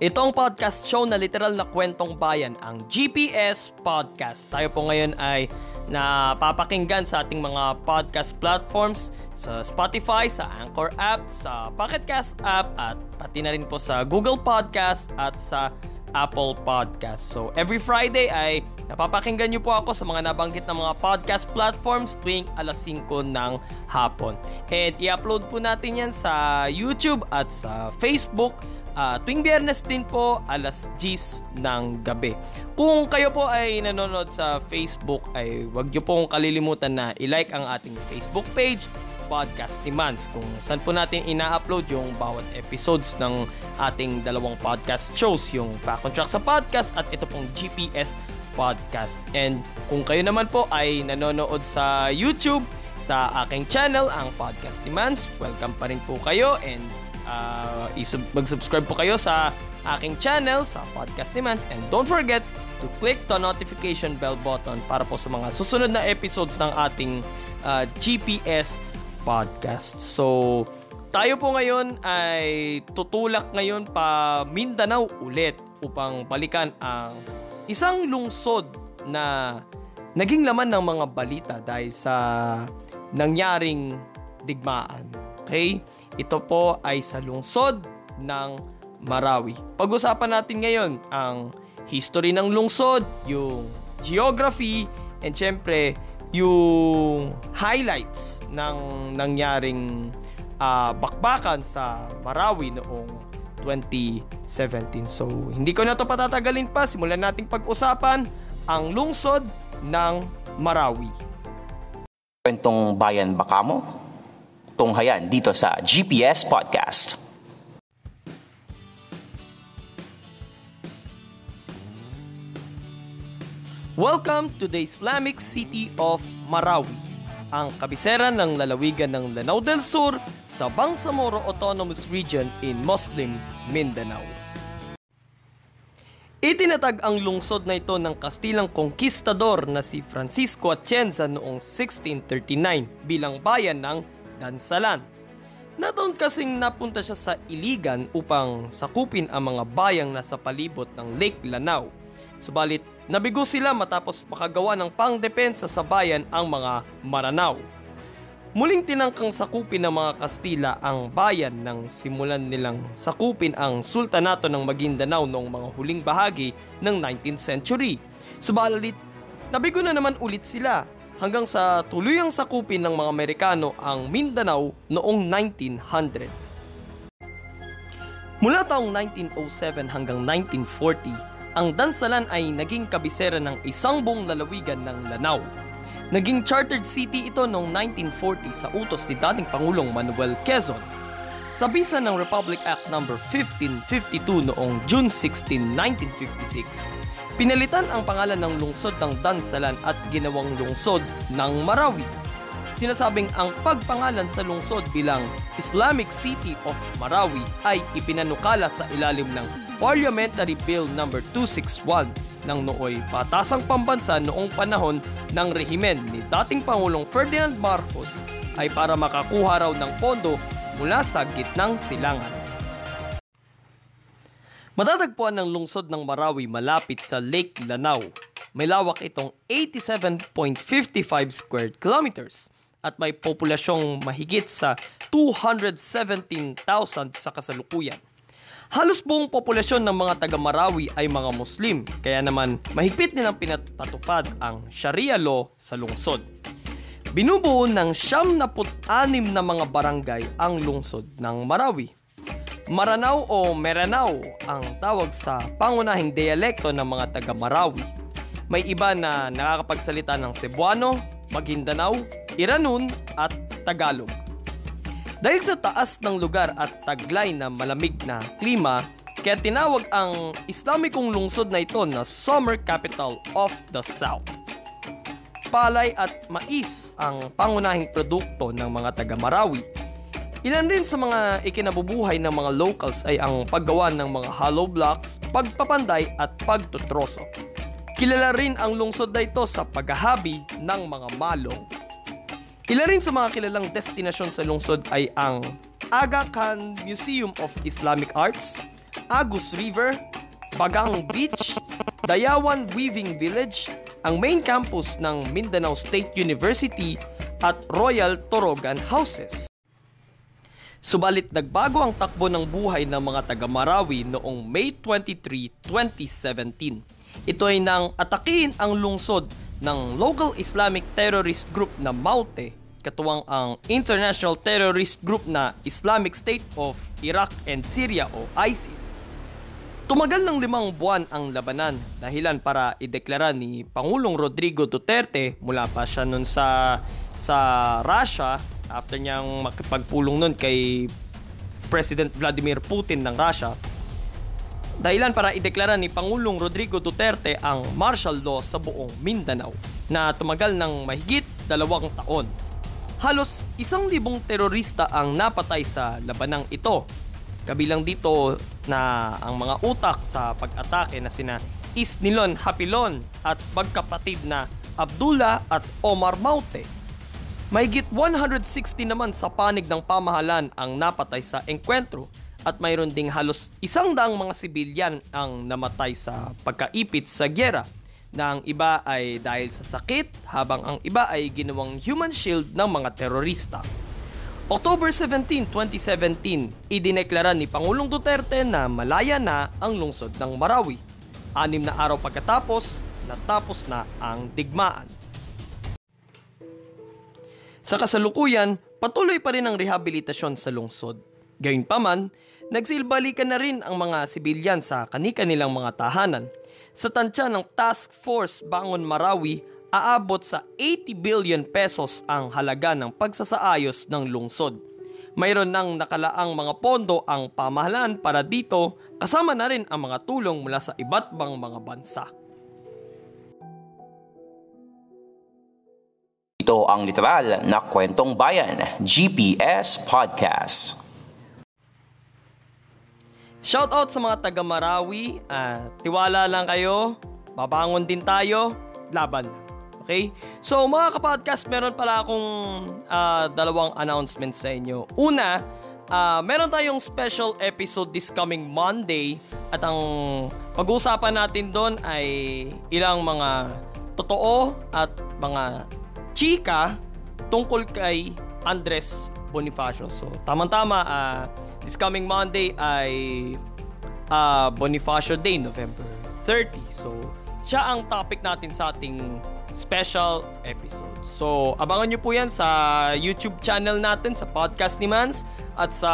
Ito ang podcast show na literal na kwentong bayan, ang GPS Podcast. Tayo po ngayon ay napapakinggan sa ating mga podcast platforms sa Spotify, sa Anchor app, sa Pocketcast app at pati na rin po sa Google Podcast at sa Apple Podcast. So every Friday ay napapakinggan niyo po ako sa mga nabanggit na mga podcast platforms tuwing alas 5 ng hapon. And i-upload po natin yan sa YouTube at sa Facebook Uh, tuwing biyernes din po, alas 10 ng gabi. Kung kayo po ay nanonood sa Facebook, ay wag niyo pong kalilimutan na i-like ang ating Facebook page, Podcast ni Mans, kung saan po natin ina-upload yung bawat episodes ng ating dalawang podcast shows, yung Fact Track sa podcast at ito pong GPS Podcast. And kung kayo naman po ay nanonood sa YouTube, sa aking channel, ang Podcast ni Mans, welcome pa rin po kayo and uh, mag-subscribe po kayo sa aking channel sa Podcast ni Mans and don't forget to click the notification bell button para po sa mga susunod na episodes ng ating uh, GPS podcast. So, tayo po ngayon ay tutulak ngayon pa Mindanao ulit upang balikan ang isang lungsod na naging laman ng mga balita dahil sa nangyaring digmaan. Okay? Ito po ay sa lungsod ng Marawi. Pag-usapan natin ngayon ang history ng lungsod, yung geography, and syempre yung highlights ng nangyaring uh, bakbakan sa Marawi noong 2017. So, hindi ko na to patatagalin pa. Simulan nating pag-usapan ang lungsod ng Marawi. Kwentong bayan baka mo? tunghayan dito sa GPS Podcast. Welcome to the Islamic city of Marawi, ang kabisera ng lalawigan ng Lanao del Sur sa Bangsamoro Autonomous Region in Muslim Mindanao. Itinatag ang lungsod na ito ng Kastilang Konkistador na si Francisco Atienza noong 1639 bilang bayan ng Dansalan. Na doon kasing napunta siya sa Iligan upang sakupin ang mga bayang nasa palibot ng Lake Lanao. Subalit, nabigo sila matapos makagawa ng pangdepensa sa bayan ang mga Maranao. Muling tinangkang sakupin ng mga Kastila ang bayan nang simulan nilang sakupin ang Sultanato ng Maguindanao noong mga huling bahagi ng 19th century. Subalit, nabigo na naman ulit sila hanggang sa tuluyang sakupin ng mga Amerikano ang Mindanao noong 1900. Mula taong 1907 hanggang 1940, ang Dansalan ay naging kabisera ng isang buong lalawigan ng Lanao. Naging chartered city ito noong 1940 sa utos ni dating Pangulong Manuel Quezon. Sa bisa ng Republic Act No. 1552 noong June 16, 1956, Pinalitan ang pangalan ng lungsod ng Dansalan at ginawang lungsod ng Marawi. Sinasabing ang pagpangalan sa lungsod bilang Islamic City of Marawi ay ipinanukala sa ilalim ng Parliamentary Bill No. 261 ng nooy patasang pambansa noong panahon ng rehimen ni dating Pangulong Ferdinand Marcos ay para makakuha raw ng pondo mula sa gitnang silangan. Matatagpuan ng lungsod ng Marawi malapit sa Lake Lanao. May lawak itong 87.55 square kilometers at may populasyong mahigit sa 217,000 sa kasalukuyan. Halos buong populasyon ng mga taga Marawi ay mga Muslim, kaya naman mahigpit nilang pinatutupad ang Sharia law sa lungsod. Binubuo ng 76 na mga barangay ang lungsod ng Marawi. Maranao o Meranao ang tawag sa pangunahing dialekto ng mga taga Marawi. may iba na nakakapagsalita ng Cebuano, Maguindanao, Iranon at Tagalog. Dahil sa taas ng lugar at taglay na malamig na klima, kaya tinawag ang Islamikong lungsod na ito na Summer Capital of the South. Palay at mais ang pangunahing produkto ng mga taga Marawi. Ilan rin sa mga ikinabubuhay ng mga locals ay ang paggawa ng mga hollow blocks, pagpapanday at pagtutroso. Kilala rin ang lungsod na ito sa paghahabi ng mga malong. Ilan rin sa mga kilalang destinasyon sa lungsod ay ang Aga Khan Museum of Islamic Arts, Agus River, Bagang Beach, Dayawan Weaving Village, ang main campus ng Mindanao State University at Royal Torogan Houses. Subalit nagbago ang takbo ng buhay ng mga taga Marawi noong May 23, 2017 ito ay nang atakihin ang lungsod ng local Islamic terrorist group na Maute, katuwang ang international terrorist group na Islamic State of Iraq and Syria o ISIS. Tumagal ng limang buwan ang labanan dahilan para ideklara ni Pangulong Rodrigo Duterte mula pa siya nun sa sa Russia after niyang makipagpulong nun kay President Vladimir Putin ng Russia dahilan para ideklara ni Pangulong Rodrigo Duterte ang martial law sa buong Mindanao na tumagal ng mahigit dalawang taon. Halos isang libong terorista ang napatay sa labanang ito. Kabilang dito na ang mga utak sa pag-atake na sina Isnilon Hapilon at magkapatid na Abdullah at Omar Maute. Mahigit 160 naman sa panig ng pamahalan ang napatay sa engkwentro at mayroon ding halos isang daang mga sibilyan ang namatay sa pagkaipit sa gyera na ang iba ay dahil sa sakit habang ang iba ay ginawang human shield ng mga terorista. October 17, 2017, idineklara ni Pangulong Duterte na malaya na ang lungsod ng Marawi. Anim na araw pagkatapos, natapos na ang digmaan. Sa kasalukuyan, patuloy pa rin ang rehabilitasyon sa lungsod. Gayunpaman, Nagsilbalikan na rin ang mga sibilyan sa kani-kanilang mga tahanan. Sa tansya ng Task Force Bangon Marawi, aabot sa 80 billion pesos ang halaga ng pagsasaayos ng lungsod. Mayroon nang nakalaang mga pondo ang pamahalaan para dito kasama na rin ang mga tulong mula sa iba't bang mga bansa. Ito ang literal na kwentong bayan, GPS Podcast. Shoutout sa mga taga Marawi. Uh, tiwala lang kayo. Babangon din tayo. Laban. Okay? So mga kapodcast, meron pala akong uh, dalawang announcement sa inyo. Una, uh, meron tayong special episode this coming Monday at ang pag-uusapan natin doon ay ilang mga totoo at mga chika tungkol kay Andres Bonifacio. So, tamang-tama, uh, This coming Monday ay uh, Bonifacio Day, November 30. So, siya ang topic natin sa ating special episode. So, abangan nyo po yan sa YouTube channel natin, sa podcast ni Mans, at sa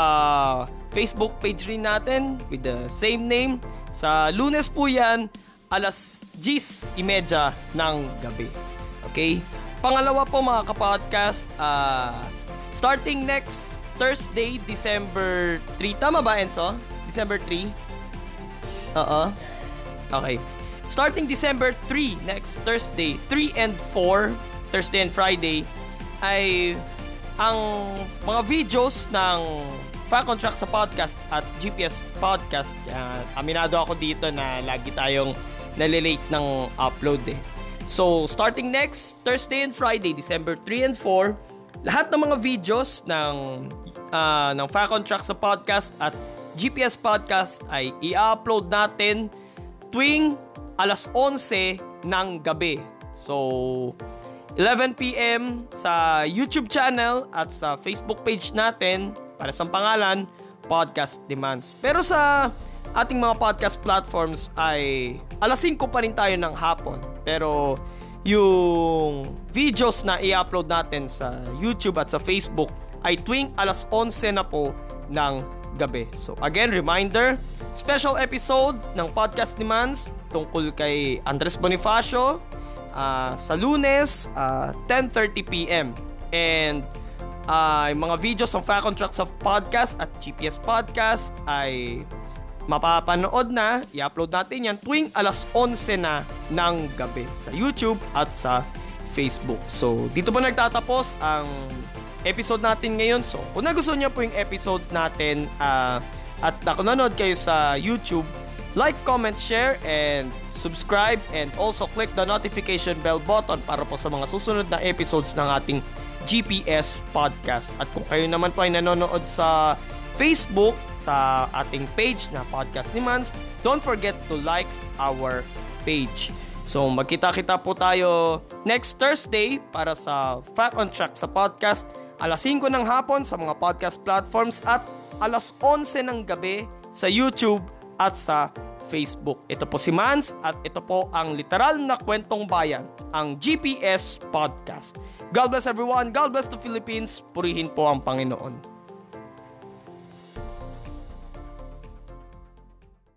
Facebook page rin natin with the same name. Sa lunes po yan, alas 10.30 ng gabi. Okay? Pangalawa po mga kapodcast, uh, starting next Thursday, December 3. Tama ba, Enzo? December 3? Oo. Okay. Starting December 3, next Thursday, 3 and 4, Thursday and Friday, ay ang mga videos ng Falcon Track sa podcast at GPS podcast. Uh, aminado ako dito na lagi tayong nalilate ng upload eh. So, starting next Thursday and Friday, December 3 and 4, lahat ng mga videos ng uh, ng Falcon Track sa podcast at GPS Podcast ay i-upload natin tuwing alas 11 ng gabi. So, 11pm sa YouTube channel at sa Facebook page natin para sa pangalan Podcast Demands. Pero sa ating mga podcast platforms ay alas 5 pa rin tayo ng hapon. Pero yung videos na i-upload natin sa YouTube at sa Facebook ay tuwing alas 11 na po ng gabi. So again, reminder, special episode ng Podcast ni Mans tungkol kay Andres Bonifacio uh, sa lunes, uh, 10.30pm. And uh, yung mga videos ng Fact on Tracks of Podcast at GPS Podcast ay mapapanood na, i-upload natin yan tuwing alas 11 na ng gabi sa YouTube at sa Facebook. So, dito po nagtatapos ang episode natin ngayon. So, kung nagustuhan niyo po yung episode natin uh, at nanonood kayo sa YouTube, like, comment, share, and subscribe and also click the notification bell button para po sa mga susunod na episodes ng ating GPS podcast. At kung kayo naman po ay nanonood sa Facebook, sa ating page na Podcast ni Mans, don't forget to like our page. So magkita-kita po tayo next Thursday para sa Fact on Track sa podcast alas 5 ng hapon sa mga podcast platforms at alas 11 ng gabi sa YouTube at sa Facebook. Ito po si Mans at ito po ang literal na kwentong bayan, ang GPS Podcast. God bless everyone. God bless the Philippines. Purihin po ang Panginoon.